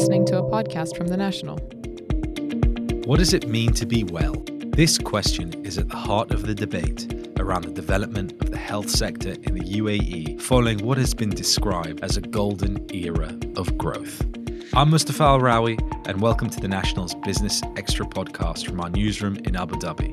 listening to a podcast from The National. What does it mean to be well? This question is at the heart of the debate around the development of the health sector in the UAE following what has been described as a golden era of growth. I'm Mustafa Al Rawi, and welcome to the National's Business Extra podcast from our newsroom in Abu Dhabi.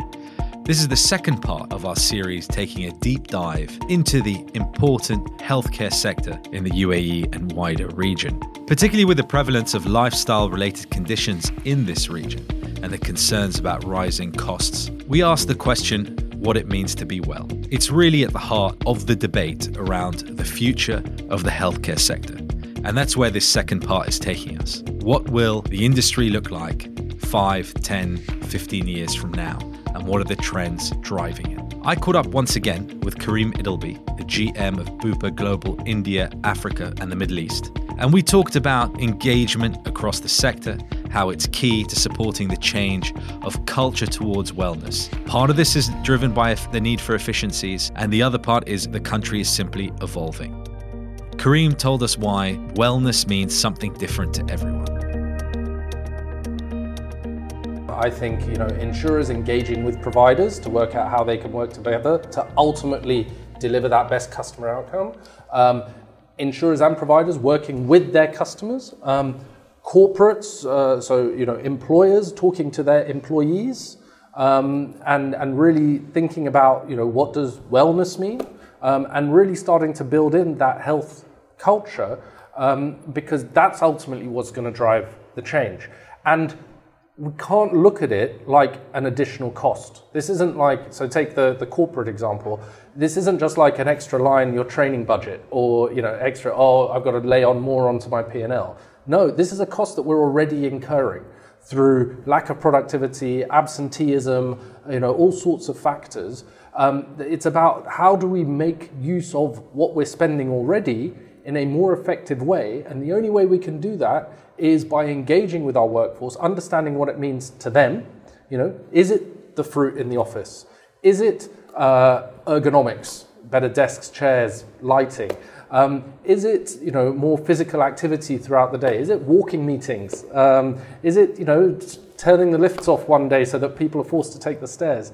This is the second part of our series taking a deep dive into the important healthcare sector in the UAE and wider region, particularly with the prevalence of lifestyle related conditions in this region and the concerns about rising costs. We ask the question what it means to be well. It's really at the heart of the debate around the future of the healthcare sector. And that's where this second part is taking us. What will the industry look like 5, 10, 15 years from now? And what are the trends driving it. I caught up once again with Karim Idilby, the GM of Bupa Global India, Africa, and the Middle East. And we talked about engagement across the sector, how it's key to supporting the change of culture towards wellness. Part of this is driven by the need for efficiencies, and the other part is the country is simply evolving. Karim told us why wellness means something different to everyone. I think you know insurers engaging with providers to work out how they can work together to ultimately deliver that best customer outcome. Um, insurers and providers working with their customers. Um, corporates, uh, so you know employers talking to their employees. Um, and, and really thinking about you know what does wellness mean um, and really starting to build in that health culture um, because that's ultimately what's going to drive the change and we can't look at it like an additional cost. This isn't like, so take the, the corporate example. This isn't just like an extra line in your training budget or, you know, extra, oh, I've got to lay on more onto my P&L. No, this is a cost that we're already incurring through lack of productivity, absenteeism, you know, all sorts of factors. Um, it's about how do we make use of what we're spending already in a more effective way. And the only way we can do that is by engaging with our workforce, understanding what it means to them. You know, is it the fruit in the office? Is it uh, ergonomics, better desks, chairs, lighting? Um, is it you know more physical activity throughout the day? Is it walking meetings? Um, is it you know turning the lifts off one day so that people are forced to take the stairs?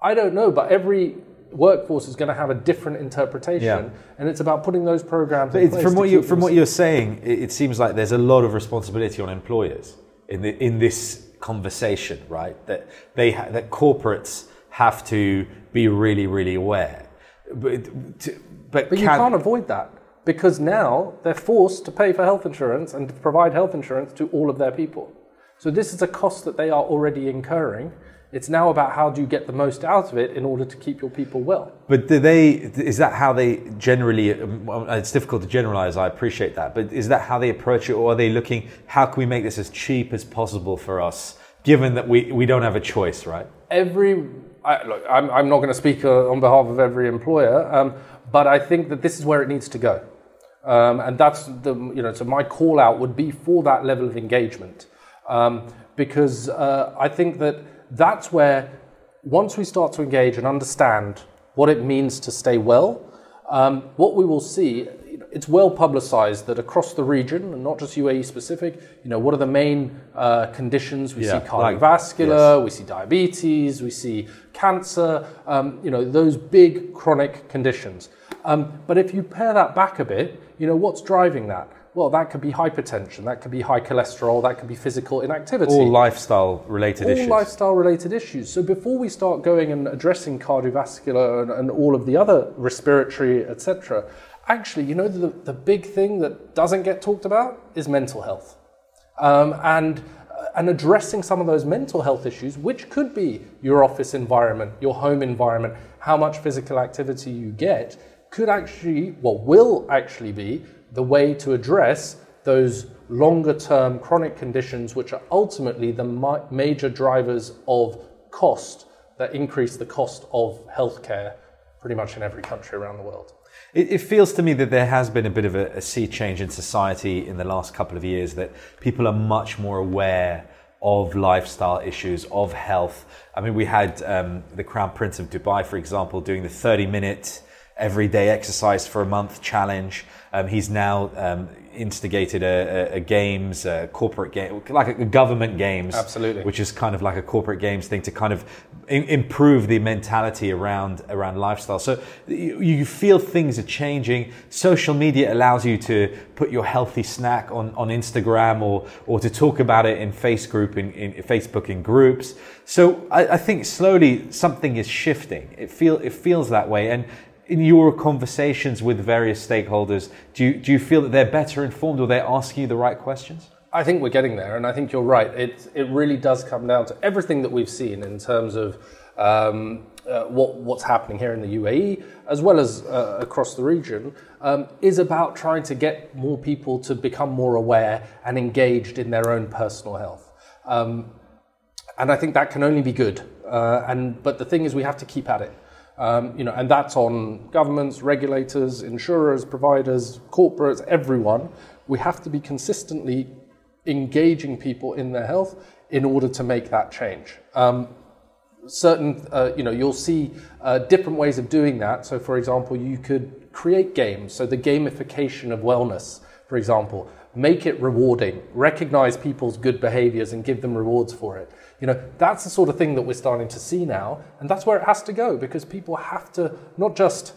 I don't know, but every workforce is going to have a different interpretation, yeah. and it's about putting those programs. from what you from what you're saying, it, it, seems like there's a lot of responsibility on employers in the, in this conversation, right? That they ha- that corporates have to be really really aware, but to, but, but can, you can't avoid that because now they're forced to pay for health insurance and to provide health insurance to all of their people. So this is a cost that they are already incurring it's now about how do you get the most out of it in order to keep your people well. But do they? Is that how they generally? It's difficult to generalize. I appreciate that, but is that how they approach it, or are they looking? How can we make this as cheap as possible for us, given that we, we don't have a choice, right? Every I, look, I'm, I'm not going to speak uh, on behalf of every employer, um, but I think that this is where it needs to go, um, and that's the you know. So my call out would be for that level of engagement, um, because uh, I think that that's where, once we start to engage and understand what it means to stay well, um, what we will see, it's well publicized that across the region, and not just UAE specific, you know, what are the main uh, conditions? We yeah, see cardiovascular, like, yes. we see diabetes, we see cancer, um, you know, those big chronic conditions. Um, but if you pare that back a bit, you know, what's driving that? Well, that could be hypertension, that could be high cholesterol, that could be physical inactivity. All lifestyle related all issues. All lifestyle related issues. So before we start going and addressing cardiovascular and, and all of the other respiratory, etc., actually, you know, the, the big thing that doesn't get talked about is mental health. Um, and and addressing some of those mental health issues, which could be your office environment, your home environment, how much physical activity you get, could actually, well, will actually be the way to address those longer term chronic conditions, which are ultimately the ma- major drivers of cost that increase the cost of healthcare pretty much in every country around the world. It, it, feels to me that there has been a bit of a, a sea change in society in the last couple of years, that people are much more aware of lifestyle issues, of health. I mean, we had um, the Crown Prince of Dubai, for example, doing the 30 minute everyday exercise for a month challenge. Um, he's now um, instigated a, a, a games, a corporate game, like a, government games, Absolutely. which is kind of like a corporate games thing to kind of in, improve the mentality around around lifestyle. So you, you feel things are changing. Social media allows you to put your healthy snack on, on Instagram or or to talk about it in face group in, in Facebook in groups. So I, I think slowly something is shifting. It feel it feels that way and in your conversations with various stakeholders, do you, do you feel that they're better informed or they're asking you the right questions? I think we're getting there, and I think you're right. It, it really does come down to everything that we've seen in terms of um, uh, what, what's happening here in the UAE, as well as uh, across the region, um, is about trying to get more people to become more aware and engaged in their own personal health. Um, and I think that can only be good. Uh, and but the thing is, we have to keep at it. Um, you know, and that's on governments, regulators, insurers, providers, corporates, everyone. We have to be consistently engaging people in their health in order to make that change. Um, certain, uh, you know, you'll see uh, different ways of doing that. So, for example, you could create games. So, the gamification of wellness, for example, make it rewarding, recognize people's good behaviors and give them rewards for it. You know, that's the sort of thing that we're starting to see now, and that's where it has to go because people have to not just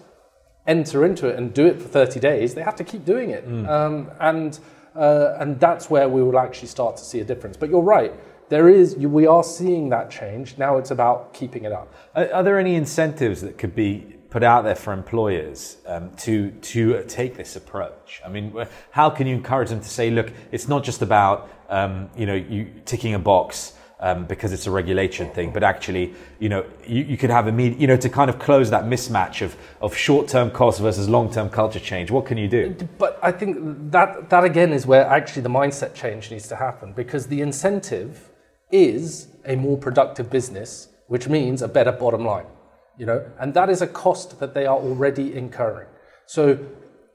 enter into it and do it for 30 days, they have to keep doing it. Mm. Um, and, uh, and that's where we will actually start to see a difference. But you're right, there is, we are seeing that change. Now it's about keeping it up. Are, are there any incentives that could be put out there for employers um, to to take this approach? I mean, how can you encourage them to say, look, it's not just about um, you know you ticking a box um, because it's a regulation thing, but actually, you know, you, you could have a you know to kind of close that mismatch of of short term cost versus long term culture change. What can you do? But I think that that again is where actually the mindset change needs to happen because the incentive is a more productive business, which means a better bottom line you know, and that is a cost that they are already incurring. So,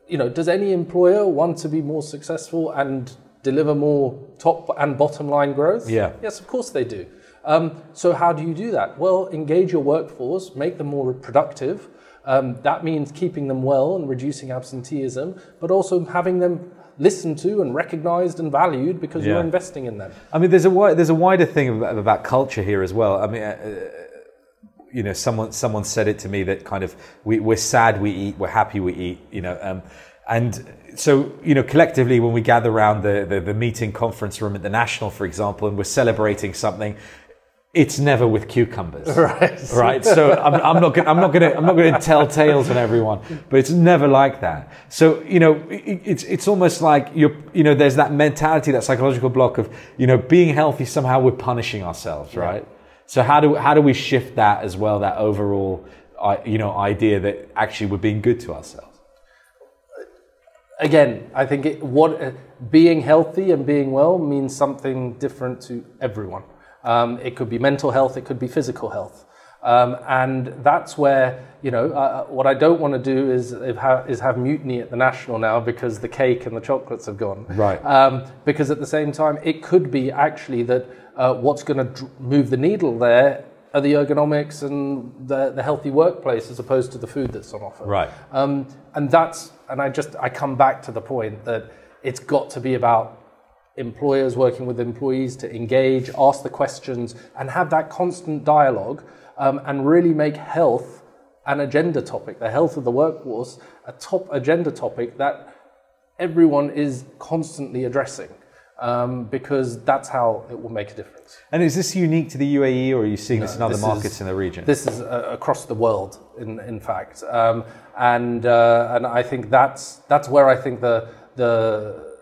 you know, does any employer want to be more successful and deliver more top and bottom line growth? Yeah. Yes, of course they do. Um, so how do you do that? Well, engage your workforce, make them more productive. Um, that means keeping them well and reducing absenteeism, but also having them listened to and recognized and valued because yeah. you're investing in them. I mean, there's a there's a wider thing about, about culture here as well. I mean. Uh, you know, someone someone said it to me that kind of we, we're sad we eat, we're happy we eat, you know, um, and so you know collectively when we gather around the, the, the meeting conference room at the national, for example, and we're celebrating something, it's never with cucumbers, right? Right. So I'm, I'm not gonna, I'm not going to I'm not to tell tales on everyone, but it's never like that. So you know, it, it's it's almost like you're you know there's that mentality, that psychological block of you know being healthy somehow we're punishing ourselves, right? Yeah. So how do how do we shift that as well? That overall, you know, idea that actually we're being good to ourselves. Again, I think it, what uh, being healthy and being well means something different to everyone. Um, it could be mental health, it could be physical health. Um, and that's where, you know, uh, uh what I don't want to do is, is have mutiny at the National now because the cake and the chocolates have gone. Right. Um, because at the same time, it could be actually that uh, what's going to move the needle there are the ergonomics and the, the healthy workplace as opposed to the food that's on offer. Right. Um, and that's, and I just, I come back to the point that it's got to be about employers working with employees to engage, ask the questions, and have that constant dialogue um, and really make health an agenda topic, the health of the workforce, a top agenda topic that everyone is constantly addressing um, because that's how it will make a difference. And is this unique to the UAE, or are you seeing no, this in other markets is, in the region? This is uh, across the world, in in fact, um, and uh, and I think that's that's where I think the the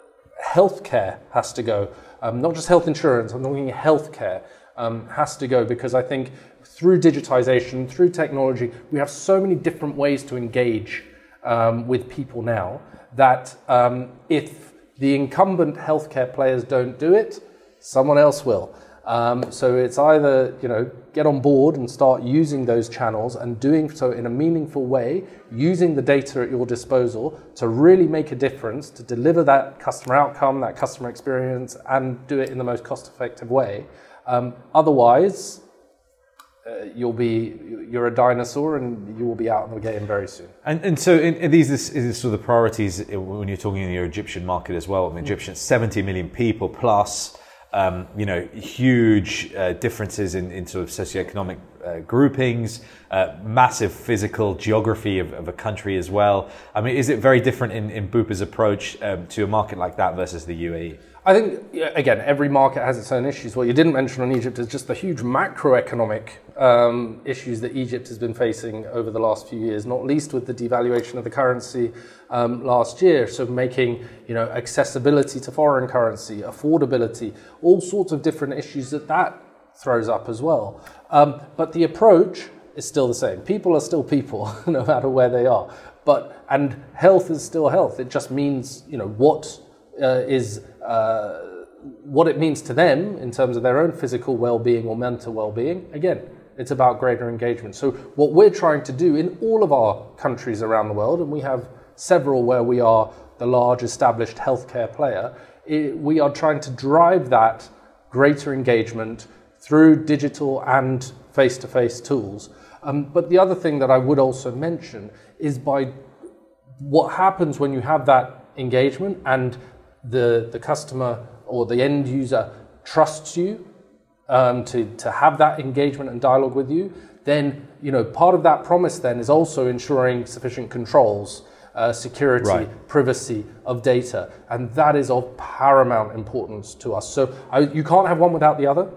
healthcare has to go. Um, not just health insurance. I'm talking healthcare um, has to go because I think through digitization, through technology, we have so many different ways to engage um, with people now that um, if the incumbent healthcare players don't do it, someone else will. Um, so it's either you know get on board and start using those channels and doing so in a meaningful way, using the data at your disposal to really make a difference, to deliver that customer outcome, that customer experience, and do it in the most cost-effective way. Um, otherwise, uh, you'll be you're a dinosaur and you will be out of the game very soon. And, and so in, in these is, sort of the priorities when you're talking in your Egyptian market as well. I mean, Egyptian 70 million people plus. Um, you know, huge uh, differences in, in, sort of socioeconomic uh, groupings, uh, massive physical geography of, of, a country as well. I mean, is it very different in, in Bupa's approach um, to a market like that versus the UAE? I think, again, every market has its own issues. What you didn't mention on Egypt is just the huge macroeconomic um, issues that Egypt has been facing over the last few years, not least with the devaluation of the currency um, last year. So, making you know, accessibility to foreign currency, affordability, all sorts of different issues that that throws up as well. Um, but the approach is still the same. People are still people, no matter where they are. But and health is still health. It just means you know what uh, is uh, what it means to them in terms of their own physical well-being or mental well-being. Again, it's about greater engagement. So what we're trying to do in all of our countries around the world, and we have several where we are the large established healthcare player, we are trying to drive that greater engagement through digital and face-to-face tools. Um, but the other thing that I would also mention is by what happens when you have that engagement and the, the customer or the end user trusts you um, to, to have that engagement and dialogue with you, then you know part of that promise then is also ensuring sufficient controls, uh, security, right. privacy of data, and that is of paramount importance to us. So I, you can't have one without the other.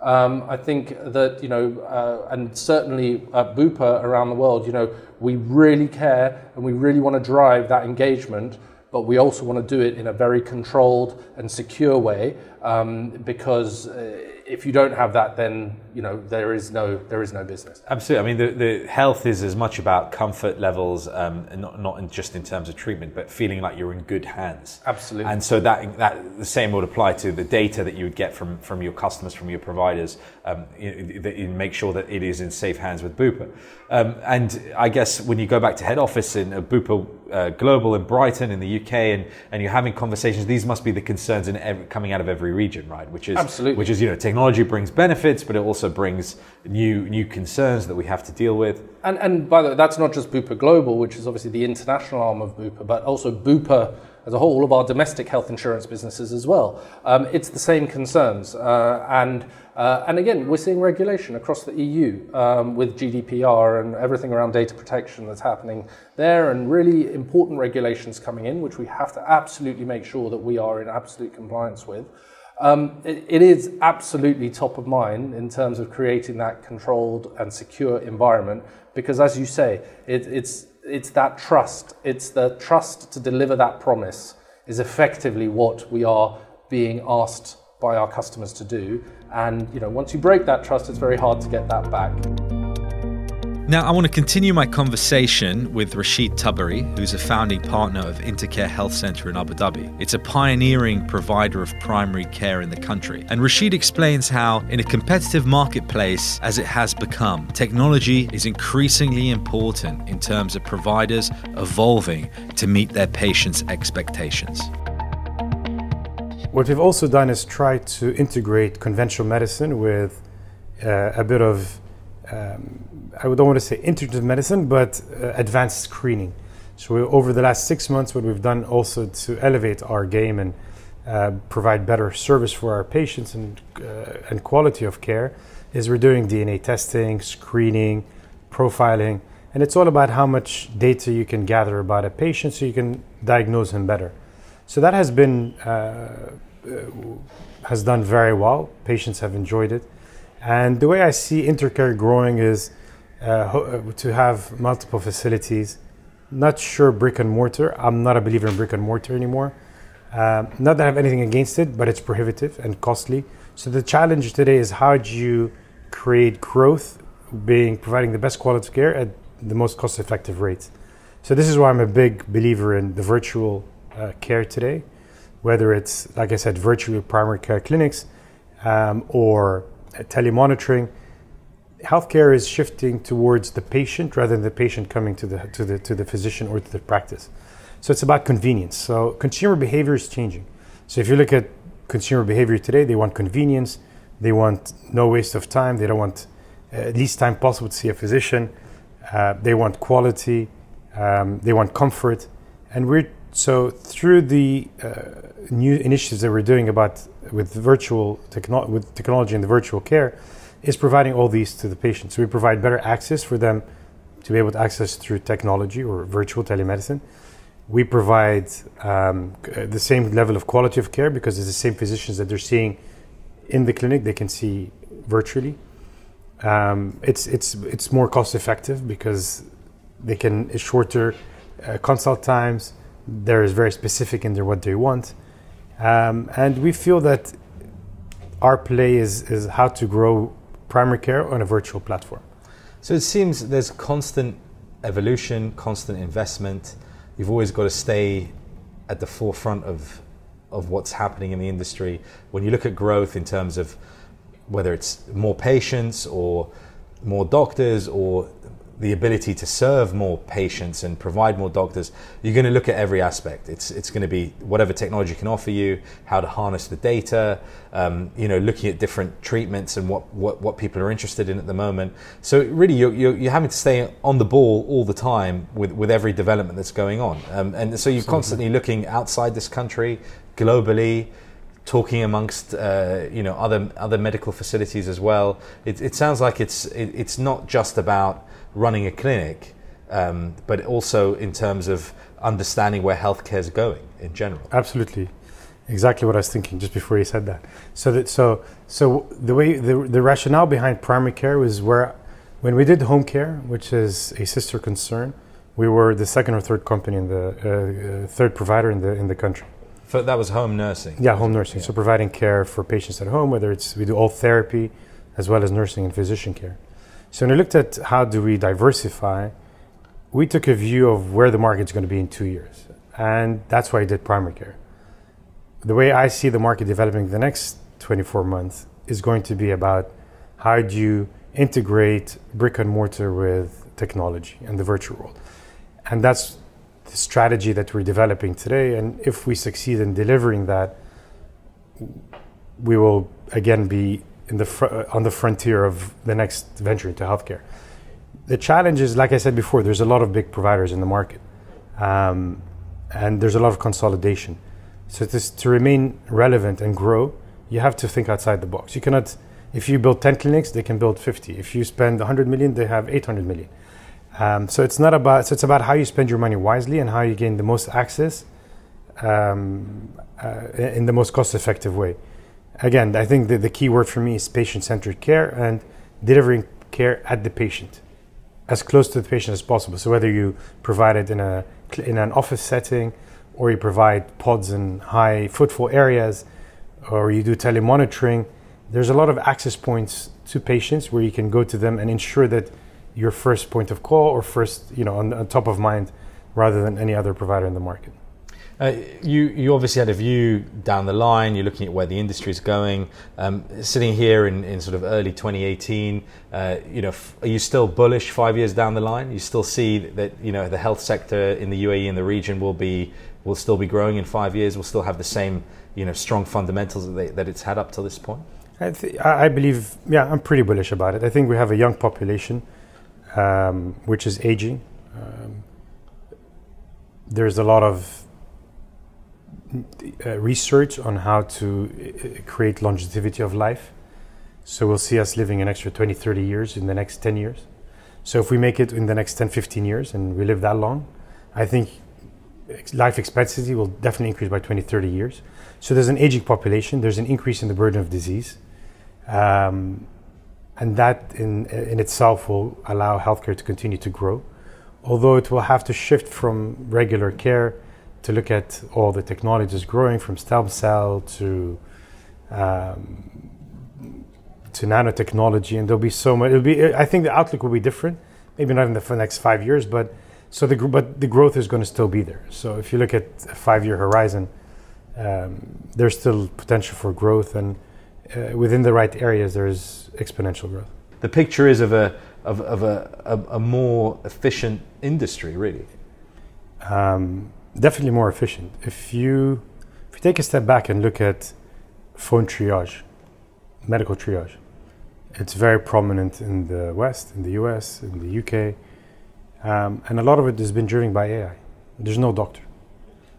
Um, I think that you know, uh, and certainly at Bupa around the world, you know, we really care and we really want to drive that engagement but we also want to do it in a very controlled and secure way um, because uh, if you don't have that, then you know there is no there is no business. Absolutely. I mean, the, the health is as much about comfort levels, um, and not not in just in terms of treatment, but feeling like you're in good hands. Absolutely. And so that that the same would apply to the data that you would get from from your customers, from your providers. Um, that you make sure that it is in safe hands with Bupa. Um, and I guess when you go back to head office in uh, Bupa uh, Global in Brighton in the UK, and and you're having conversations, these must be the concerns in every, coming out of every region, right? Which is absolutely which is you know technology brings benefits, but it also brings new new concerns that we have to deal with. And and by the way, that's not just Bupa Global, which is obviously the international arm of Bupa, but also Bupa as a whole, all of our domestic health insurance businesses as well. Um, it's the same concerns. Uh, and, uh, and again, we're seeing regulation across the EU um, with GDPR and everything around data protection that's happening there, and really important regulations coming in, which we have to absolutely make sure that we are in absolute compliance with. Um, it, it is absolutely top of mind in terms of creating that controlled and secure environment because, as you say, it, it's it's that trust. It's the trust to deliver that promise is effectively what we are being asked by our customers to do. And you know, once you break that trust, it's very hard to get that back. Now, I want to continue my conversation with Rashid Tabari, who's a founding partner of Intercare Health Centre in Abu Dhabi. It's a pioneering provider of primary care in the country. And Rashid explains how, in a competitive marketplace as it has become, technology is increasingly important in terms of providers evolving to meet their patients' expectations. What we've also done is try to integrate conventional medicine with uh, a bit of um, I don't want to say integrative medicine, but uh, advanced screening. So we, over the last six months, what we've done also to elevate our game and uh, provide better service for our patients and uh, and quality of care is we're doing DNA testing, screening, profiling, and it's all about how much data you can gather about a patient so you can diagnose him better. So that has been uh, uh, has done very well. Patients have enjoyed it. And the way I see Intercare growing is uh, uh, to have multiple facilities. Not sure brick and mortar. I'm not a believer in brick and mortar anymore. Um, not that I have anything against it, but it's prohibitive and costly. So the challenge today is how do you create growth, being providing the best quality of care at the most cost-effective rates. So this is why I'm a big believer in the virtual uh, care today, whether it's like I said, virtual primary care clinics um, or telemonitoring, healthcare is shifting towards the patient rather than the patient coming to the to the to the physician or to the practice. So it's about convenience. So consumer behavior is changing. So if you look at consumer behavior today, they want convenience, they want no waste of time, they don't want uh, least time possible to see a physician. Uh, they want quality, um, they want comfort, and we're so through the uh, new initiatives that we're doing about with virtual techno- with technology and the virtual care, is providing all these to the patients. So we provide better access for them to be able to access through technology or virtual telemedicine. We provide um, the same level of quality of care because it's the same physicians that they're seeing in the clinic. They can see virtually. Um, it's it's it's more cost effective because they can shorter uh, consult times. They're very specific in their what they want, um, and we feel that our play is is how to grow primary care on a virtual platform. So it seems there's constant evolution, constant investment. You've always got to stay at the forefront of of what's happening in the industry. When you look at growth in terms of whether it's more patients or more doctors or the ability to serve more patients and provide more doctors, you're going to look at every aspect. It's it's going to be whatever technology can offer you, how to harness the data, um, you know, looking at different treatments and what, what, what people are interested in at the moment. So really, you're, you're, you're having to stay on the ball all the time with, with every development that's going on, um, and so you're Absolutely. constantly looking outside this country, globally talking amongst uh, you know other other medical facilities as well. It, it sounds like it's it, it's not just about running a clinic, um, but also in terms of understanding where healthcare is going in general. Absolutely, exactly what I was thinking just before you said that. So that so so the way the the rationale behind primary care was where when we did home care, which is a sister concern, we were the second or third company in the uh, uh, third provider in the in the country. So that was home nursing. Yeah, home nursing. Yeah. So providing care for patients at home, whether it's we do all therapy, as well as nursing and physician care. So when we looked at how do we diversify, we took a view of where the market's going to be in two years, and that's why I did primary care. The way I see the market developing the next 24 months is going to be about how do you integrate brick and mortar with technology and the virtual world, and that's the strategy that we're developing today. And if we succeed in delivering that, we will again be in the fr- uh, on the frontier of the next venture into healthcare. The challenge is, like I said before, there's a lot of big providers in the market, um, and there's a lot of consolidation. So to, to remain relevant and grow, you have to think outside the box. You cannot, if you build 10 clinics, they can build 50. If you spend 100 million, they have 800 million. Um, so it's not about. So it's about how you spend your money wisely and how you gain the most access um, uh, in the most cost-effective way. Again, I think the, the key word for me is patient-centered care and delivering care at the patient, as close to the patient as possible. So whether you provide it in a in an office setting, or you provide pods in high footfall areas, or you do telemonitoring, there's a lot of access points to patients where you can go to them and ensure that your first point of call or first, you know, on, on top of mind rather than any other provider in the market. Uh, you, you obviously had a view down the line. You're looking at where the industry is going. Um, sitting here in, in sort of early 2018, uh, you know, f- are you still bullish five years down the line? You still see that you know the health sector in the UAE and the region will be will still be growing in five years. Will still have the same you know strong fundamentals that, they, that it's had up to this point. I, th- I believe, yeah, I'm pretty bullish about it. I think we have a young population um, which is aging. Um, there's a lot of uh, research on how to uh, create longevity of life. So we'll see us living an extra 20, 30 years in the next 10 years. So if we make it in the next 10, 15 years and we live that long, I think life expectancy will definitely increase by 20, 30 years. So there's an aging population, there's an increase in the burden of disease. Um, and that in, in itself will allow healthcare to continue to grow. Although it will have to shift from regular care to look at all the technologies growing from stem cell to um, to nanotechnology, and there'll be so much. It'll be. I think the outlook will be different. Maybe not in the next five years, but so the but the growth is going to still be there. So if you look at a five-year horizon, um, there's still potential for growth, and uh, within the right areas, there's exponential growth. The picture is of a of, of a, a, a more efficient industry, really. Um, definitely more efficient. If you if you take a step back and look at phone triage, medical triage, It's very prominent in the West, in the US, in the UK. Um, and a lot of it has been driven by AI. There's no doctor.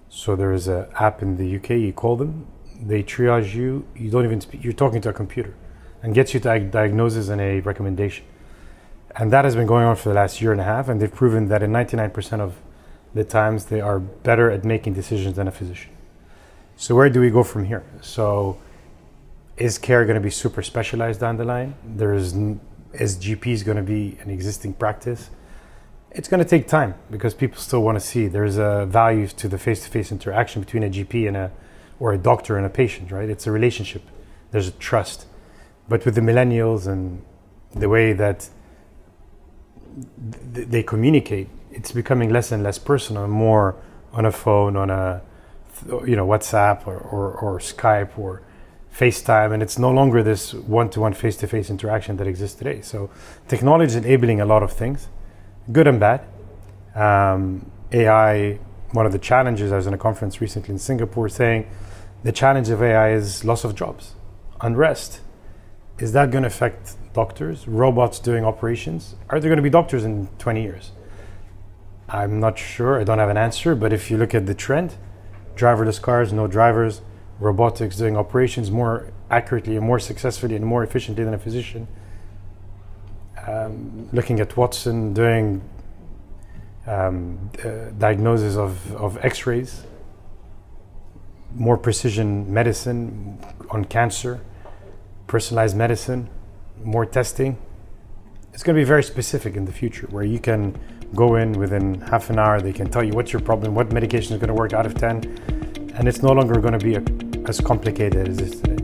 So there is an app in the UK, you call them, they triage you, you don't even speak, you're talking to a computer and gets you a diagnosis and a recommendation. And that has been going on for the last year and a half, and they've proven that in 99% of the times they are better at making decisions than a physician. So where do we go from here? So is care going to be super specialized down the line? There is is GPs going to be an existing practice? It's going to take time because people still want to see there's a value to the face-to-face interaction between a GP and a or a doctor and a patient, right? It's a relationship. There's a trust. But with the millennials and the way that th- they communicate, it's becoming less and less personal, more on a phone, on a you know WhatsApp or, or, or Skype or FaceTime, and it's no longer this one-to-one face-to-face interaction that exists today. So technology is enabling a lot of things, good and bad. Um, AI, one of the challenges, I was in a conference recently in Singapore saying the challenge of AI is loss of jobs, unrest. Is that going to affect doctors, robots doing operations? Are there going to be doctors in 20 years? I'm not sure. I don't have an answer. But if you look at the trend, driverless cars, no drivers, robotics doing operations more accurately and more successfully and more efficiently than a physician. Um, looking at Watson doing um, uh, diagnosis of, of x rays, more precision medicine on cancer, personalized medicine, more testing. It's going to be very specific in the future where you can go in within half an hour, they can tell you what's your problem, what medication is going to work out of 10, and it's no longer going to be a as complicated as it is today.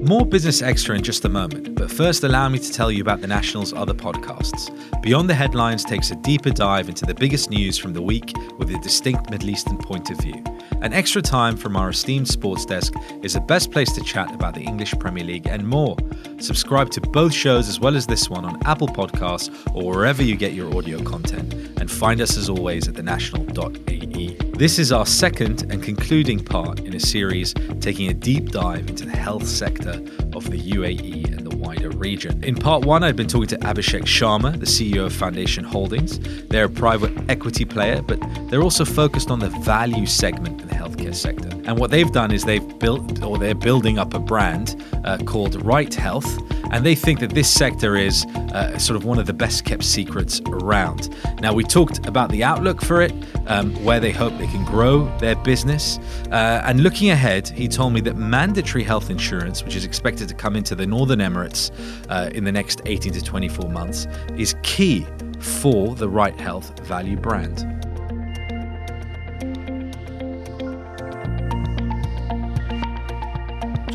More Business Extra in just a moment, but first allow me to tell you about the National's other podcasts. Beyond the Headlines takes a deeper dive into the biggest news from the week with a distinct Middle Eastern point of view. An extra time from our esteemed sports desk is the best place to chat about the English Premier League and more. Subscribe to both shows as well as this one on Apple Podcasts or wherever you get your audio content. And find us as always at thenational.ae. This is our second and concluding part in a series taking a deep dive into the health sector of the UAE wider region. In part one, I'd been talking to Abhishek Sharma, the CEO of Foundation Holdings. They're a private equity player, but they're also focused on the value segment in healthcare sector. And what they've done is they've built, or they're building up a brand uh, called Right Health, and they think that this sector is uh, sort of one of the best kept secrets around. Now, we talked about the outlook for it, um, where they hope they can grow their business. Uh, and looking ahead, he told me that mandatory health insurance, which is expected to come into the Northern Emirates uh, in the next 18 to 24 months, is key for the Right Health value brand.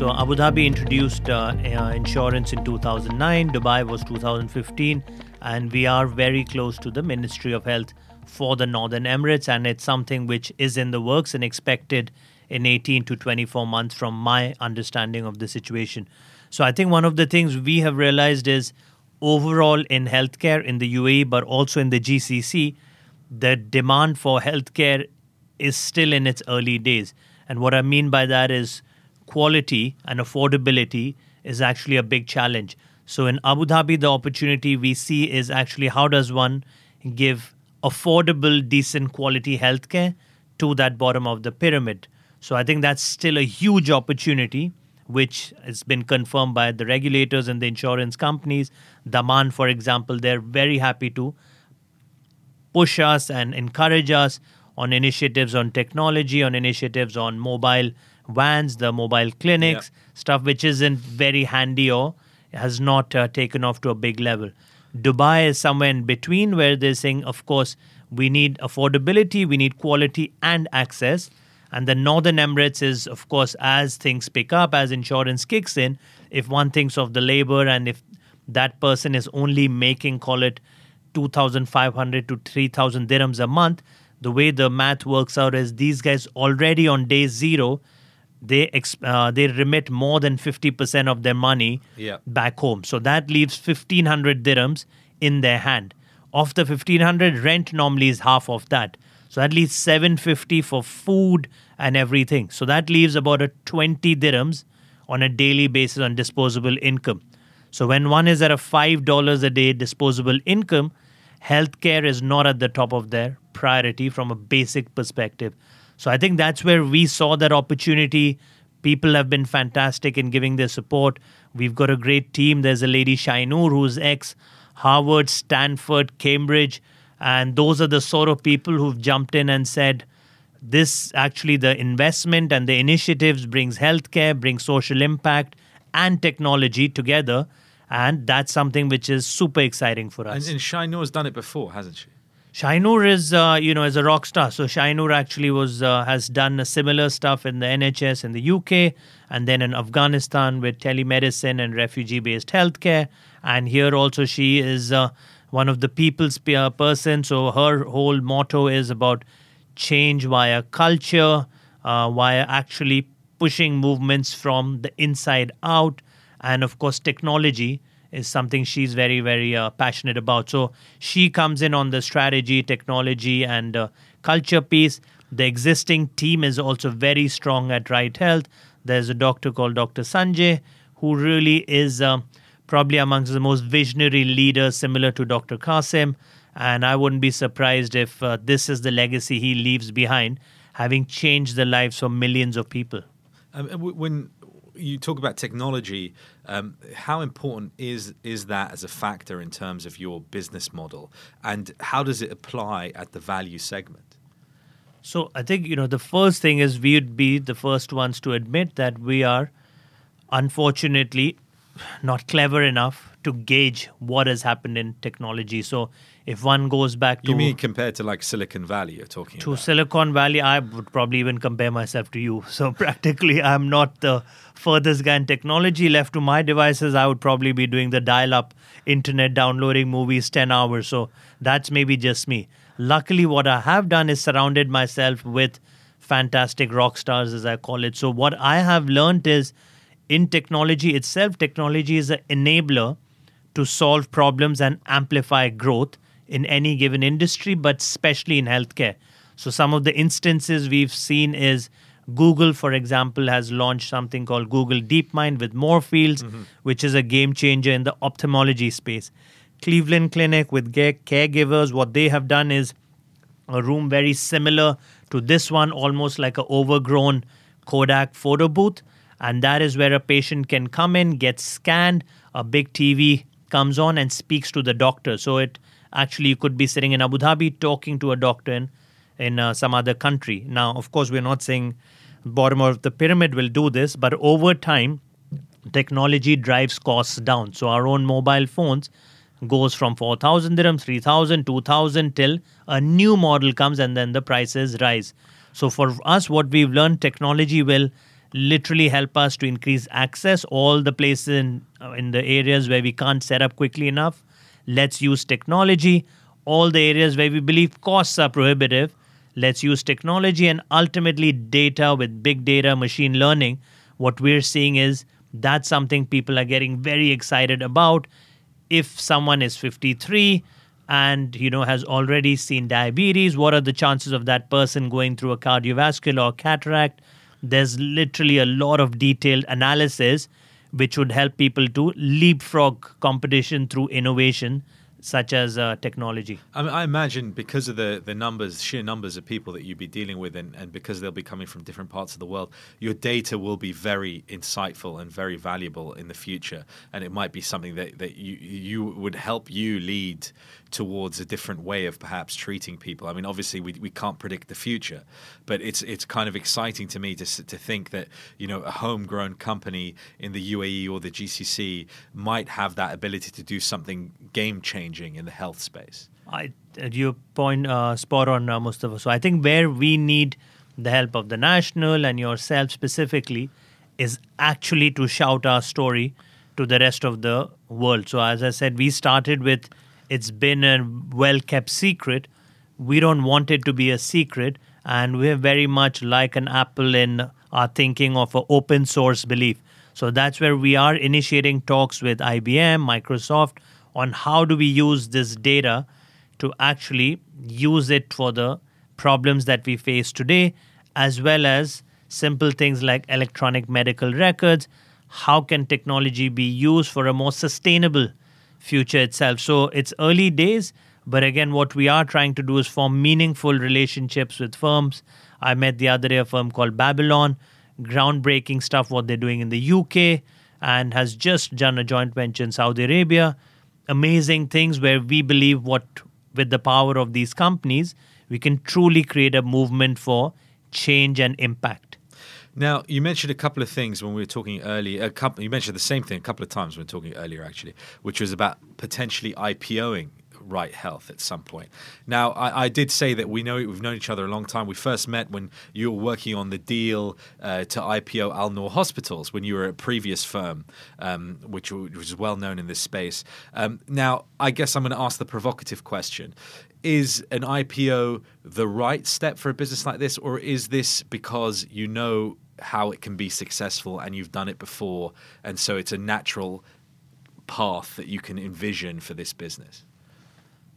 So Abu Dhabi introduced uh, uh, insurance in 2009, Dubai was 2015, and we are very close to the Ministry of Health for the Northern Emirates, and it's something which is in the works and expected in 18 to 24 months from my understanding of the situation. So I think one of the things we have realized is overall in healthcare in the UAE, but also in the GCC, the demand for healthcare is still in its early days. And what I mean by that is quality and affordability is actually a big challenge. So in Abu Dhabi, the opportunity we see is actually how does one give affordable, decent quality healthcare to that bottom of the pyramid. So I think that's still a huge opportunity, which has been confirmed by the regulators and the insurance companies. Daman, for example, they're very happy to push us and encourage us on initiatives on technology, on initiatives on mobile vans, the mobile clinics, yeah. stuff which isn't very handy or has not uh, taken off to a big level. Dubai is somewhere in between where they're saying, of course, we need affordability, we need quality and access. And the Northern Emirates is, of course, as things pick up, as insurance kicks in, if one thinks of the labor and if that person is only making, call it 2,500 to 3,000 dirhams a month, the way the math works out is these guys already on day zero they uh, they remit more than 50% of their money yeah. back home. So that leaves 1500 dirhams in their hand. Of the 1500 rent normally is half of that. So that leaves 750 for food and everything. So that leaves about a 20 dirhams on a daily basis on disposable income. So when one is at a $5 a day disposable income, healthcare is not at the top of their priority from a basic perspective. So I think that's where we saw that opportunity. People have been fantastic in giving their support. We've got a great team. There's a lady Shainoor who's ex Harvard, Stanford, Cambridge, and those are the sort of people who've jumped in and said, this actually the investment and the initiatives brings healthcare, brings social impact and technology together. And that's something which is super exciting for us. And, and has done it before, hasn't she? Shainoor is, uh, you know, as a rock star. So Shainoor actually was uh, has done similar stuff in the NHS in the UK, and then in Afghanistan with telemedicine and refugee-based healthcare. And here also she is uh, one of the people's person. So her whole motto is about change via culture, uh, via actually pushing movements from the inside out, and of course technology is something she's very, very uh, passionate about. So she comes in on the strategy, technology, and uh, culture piece. The existing team is also very strong at Right Health. There's a doctor called Dr. Sanjay, who really is uh, probably amongst the most visionary leaders, similar to Dr. Kasim. And I wouldn't be surprised if uh, this is the legacy he leaves behind, having changed the lives of millions of people. Um, when you talk about technology. Um, how important is is that as a factor in terms of your business model, and how does it apply at the value segment? So I think you know the first thing is we'd be the first ones to admit that we are, unfortunately, not clever enough to gauge what has happened in technology. So if one goes back to you mean compared to like Silicon Valley, you're talking to about. Silicon Valley, I would probably even compare myself to you. So practically, I'm not the furthest guy in technology. Left to my devices, I would probably be doing the dial-up internet, downloading movies ten hours. So that's maybe just me. Luckily, what I have done is surrounded myself with fantastic rock stars, as I call it. So what I have learned is in technology itself, technology is an enabler to solve problems and amplify growth in any given industry, but especially in healthcare. So, some of the instances we've seen is Google, for example, has launched something called Google DeepMind with Moorfields, mm-hmm. which is a game changer in the ophthalmology space. Cleveland Clinic with caregivers, what they have done is a room very similar to this one, almost like an overgrown Kodak photo booth and that is where a patient can come in, get scanned, a big TV comes on and speaks to the doctor. So it actually could be sitting in Abu Dhabi talking to a doctor in, in uh, some other country. Now, of course, we're not saying bottom of the pyramid will do this, but over time, technology drives costs down. So our own mobile phones goes from 4,000 dirhams, 3,000, 2,000 till a new model comes and then the prices rise. So for us, what we've learned, technology will literally help us to increase access. All the places in, uh, in the areas where we can't set up quickly enough let's use technology. All the areas where we believe costs are prohibitive let's use technology and ultimately data with big data machine learning. What we're seeing is that's something people are getting very excited about. If someone is 53 and you know has already seen diabetes what are the chances of that person going through a cardiovascular or cataract there's literally a lot of detailed analysis which would help people to leapfrog competition through innovation such as uh, technology. I, mean, I, imagine because of the, the numbers, sheer numbers of people that you'd be dealing with, and, and because they'll be coming from different parts of the world, your data will be very insightful and very valuable in the future. And it might be something that, that you, you would help you lead towards a different way of perhaps treating people. I mean, obviously, we, we can't predict the future, but it's it's kind of exciting to me to, to think that you know a homegrown company in the UAE or the GCC might have that ability to do something game changing in the health space. I you point uh, spot on, uh, Mustafa. So I think where we need the help of the national and yourself specifically is actually to shout our story to the rest of the world. So as I said, we started with it's been a well kept secret. We don't want it to be a secret, and we're very much like an Apple in our thinking of an open source belief. So that's where we are initiating talks with IBM, Microsoft on how do we use this data to actually use it for the problems that we face today, as well as simple things like electronic medical records. how can technology be used for a more sustainable future itself. So it's early days, but again, what we are trying to do is form meaningful relationships with firms. I met the other day a firm called Babylon, groundbreaking stuff what they're doing in the UK, and has just done a joint venture in Saudi Arabia. Amazing things where we believe what with the power of these companies, we can truly create a movement for change and impact. Now, you mentioned a couple of things when we were talking earlier. A couple, you mentioned the same thing a couple of times when we were talking earlier, actually, which was about potentially IPOing Right Health at some point. Now, I, I, did say that we know we've known each other a long time. We first met when you were working on the deal uh, to IPO Al Noor Hospitals when you were at a previous firm, um, which, which, was well known in this space. Um, now, I guess I'm going to ask the provocative question: Is an IPO the right step for a business like this, or is this because you know how it can be successful and you've done it before, and so it's a natural path that you can envision for this business?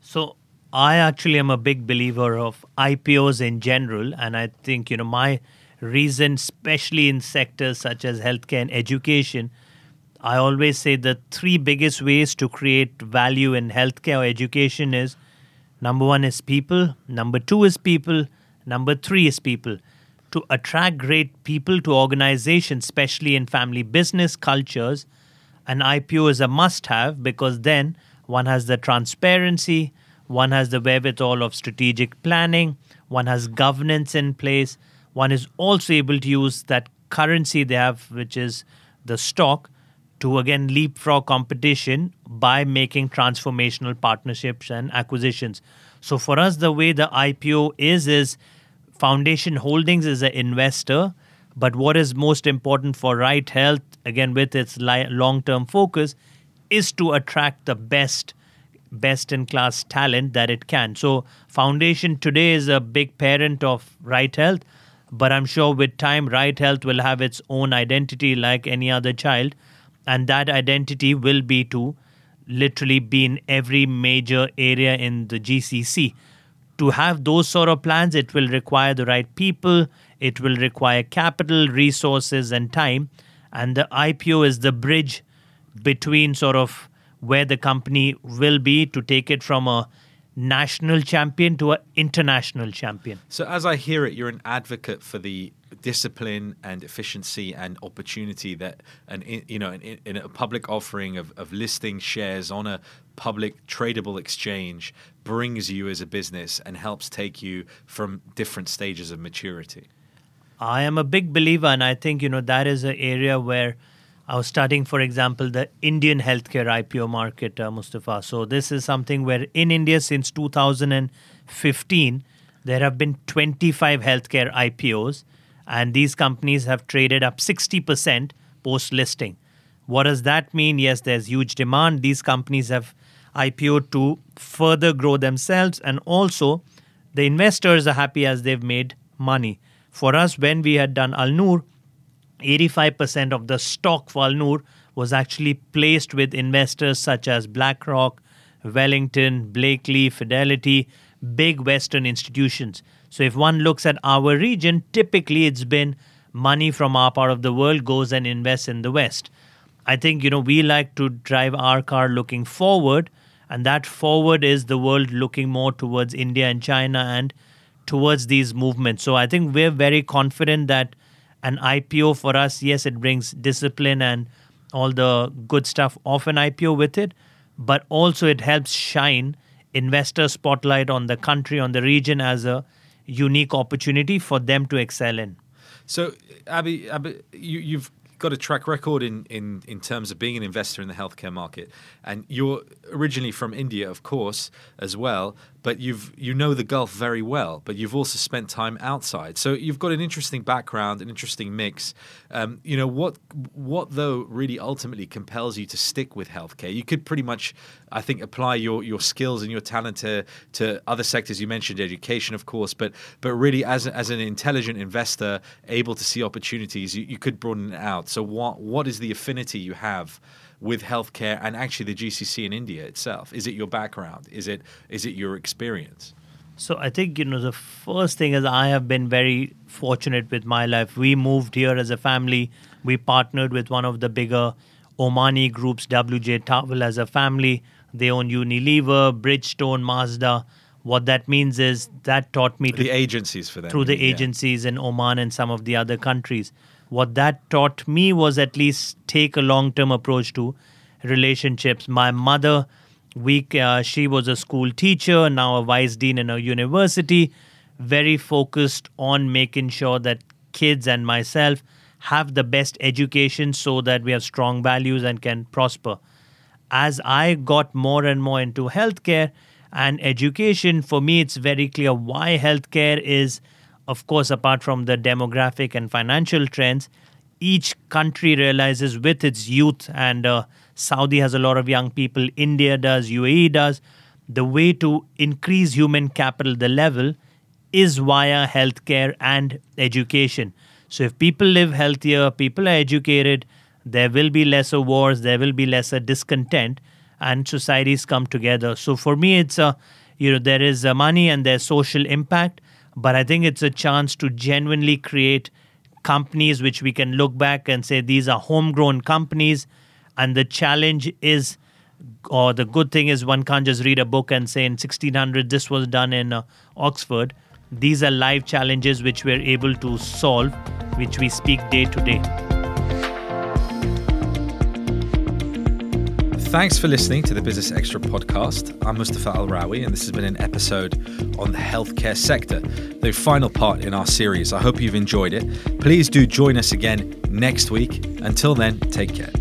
So I actually am a big believer of IPOs in general, and I think you know my reason, especially in sectors such as healthcare and education. I always say the three biggest ways to create value in healthcare or education is number one is people, number two is people, number three is people to attract great people to organizations, especially in family business cultures, an IPO is a must have because then one has the transparency, one has the wherewithal of strategic planning, one has governance in place, one is also able to use that currency they have, which is the stock, to again leapfrog competition by making transformational partnerships and acquisitions. So for us, the way the IPO is, is Foundation Holdings is an investor, but what is most important for Right Health, again with its long term focus, is to attract the best best in class talent that it can. So Foundation today is a big parent of Right Health, but I'm sure with time Right Health will have its own identity like any other child, and that identity will be to literally be in every major area in the GCC to have those sort of plans, it will require the right people, it will require capital, resources, and time. And the IPO is the bridge between sort of where the company will be to take it from a national champion to an international champion. So, as I hear it, you're an advocate for the discipline and efficiency and opportunity that an you know in, in a public offering of, of listing shares on a public tradable exchange brings you as a business and helps take you from different stages of maturity. I am a big believer, and I think you know that is an area where I was studying, for example, the Indian healthcare IPO market, uh, Mustafa. So this is something where in India since 2015 there have been 25 healthcare IPOs, and these companies have traded up 60% post listing. What does that mean? Yes, there's huge demand. These companies have IPO to further grow themselves, and also the investors are happy as they've made money. For us, when we had done Al Noor, 85% of the stock for Al Noor was actually placed with investors such as BlackRock, Wellington, Blakeney, Fidelity, big Western institutions. So if one looks at our region, typically it's been money from our part of the world goes and invests in the West. I think you know we like to drive our car looking forward and that forward is the world looking more towards India and China and towards these movements. So I think we're very confident that an IPO for us, yes, it brings discipline and all the good stuff of an IPO with it, but also it helps shine investor spotlight on the country, on the region as a unique opportunity for them to excel in. So, Abhi, Abhi you, you've got a track record in, in, in terms of being an investor in the healthcare market. And you're originally from India, of course, as well but you've you know the Gulf very well, but you've also spent time outside. So you've got an interesting background, an interesting mix. Um, you know what what though really ultimately compels you to stick with healthcare? You could pretty much, I think, apply your your skills and your talent to to other sectors. You mentioned education, of course, but but really as as an intelligent investor, able to see opportunities, you, you could broaden it out. So what what is the affinity you have? With healthcare and actually the GCC in India itself? Is it your background? Is it is it your experience? So I think you know the first thing is I have been very fortunate with my life. We moved here as a family. We partnered with one of the bigger Omani groups, WJ Towell, as a family. They own Unilever, Bridgestone, Mazda. What that means is that taught me to The to agencies for them. through the yeah. agencies in Oman and some of the other countries. What that taught me was at least take a long term approach to relationships. My mother, we, uh, she was a school teacher, now a vice dean in a university, very focused on making sure that kids and myself have the best education so that we have strong values and can prosper as I got more and more into healthcare and education, for me, it's very clear why healthcare is, of course, apart from the demographic and financial trends, each country realizes with its youth, and uh, Saudi has a lot of young people, India does, UAE does, the way to increase human capital, the level, is via healthcare and education. So if people live healthier, people are educated, there will be lesser wars, there will be lesser discontent, and societies come together. So for me, it's a you know there is uh, money and there's social impact, but I think it's a chance to genuinely create companies which we can look back and say these are homegrown companies, and the challenge is. Or the good thing is, one can't just read a book and say in 1600 this was done in uh, Oxford. These are live challenges which we're able to solve, which we speak day to day. Thanks for listening to the Business Extra podcast. I'm Mustafa Al Rawi, and this has been an episode on the healthcare sector, the final part in our series. I hope you've enjoyed it. Please do join us again next week. Until then, take care.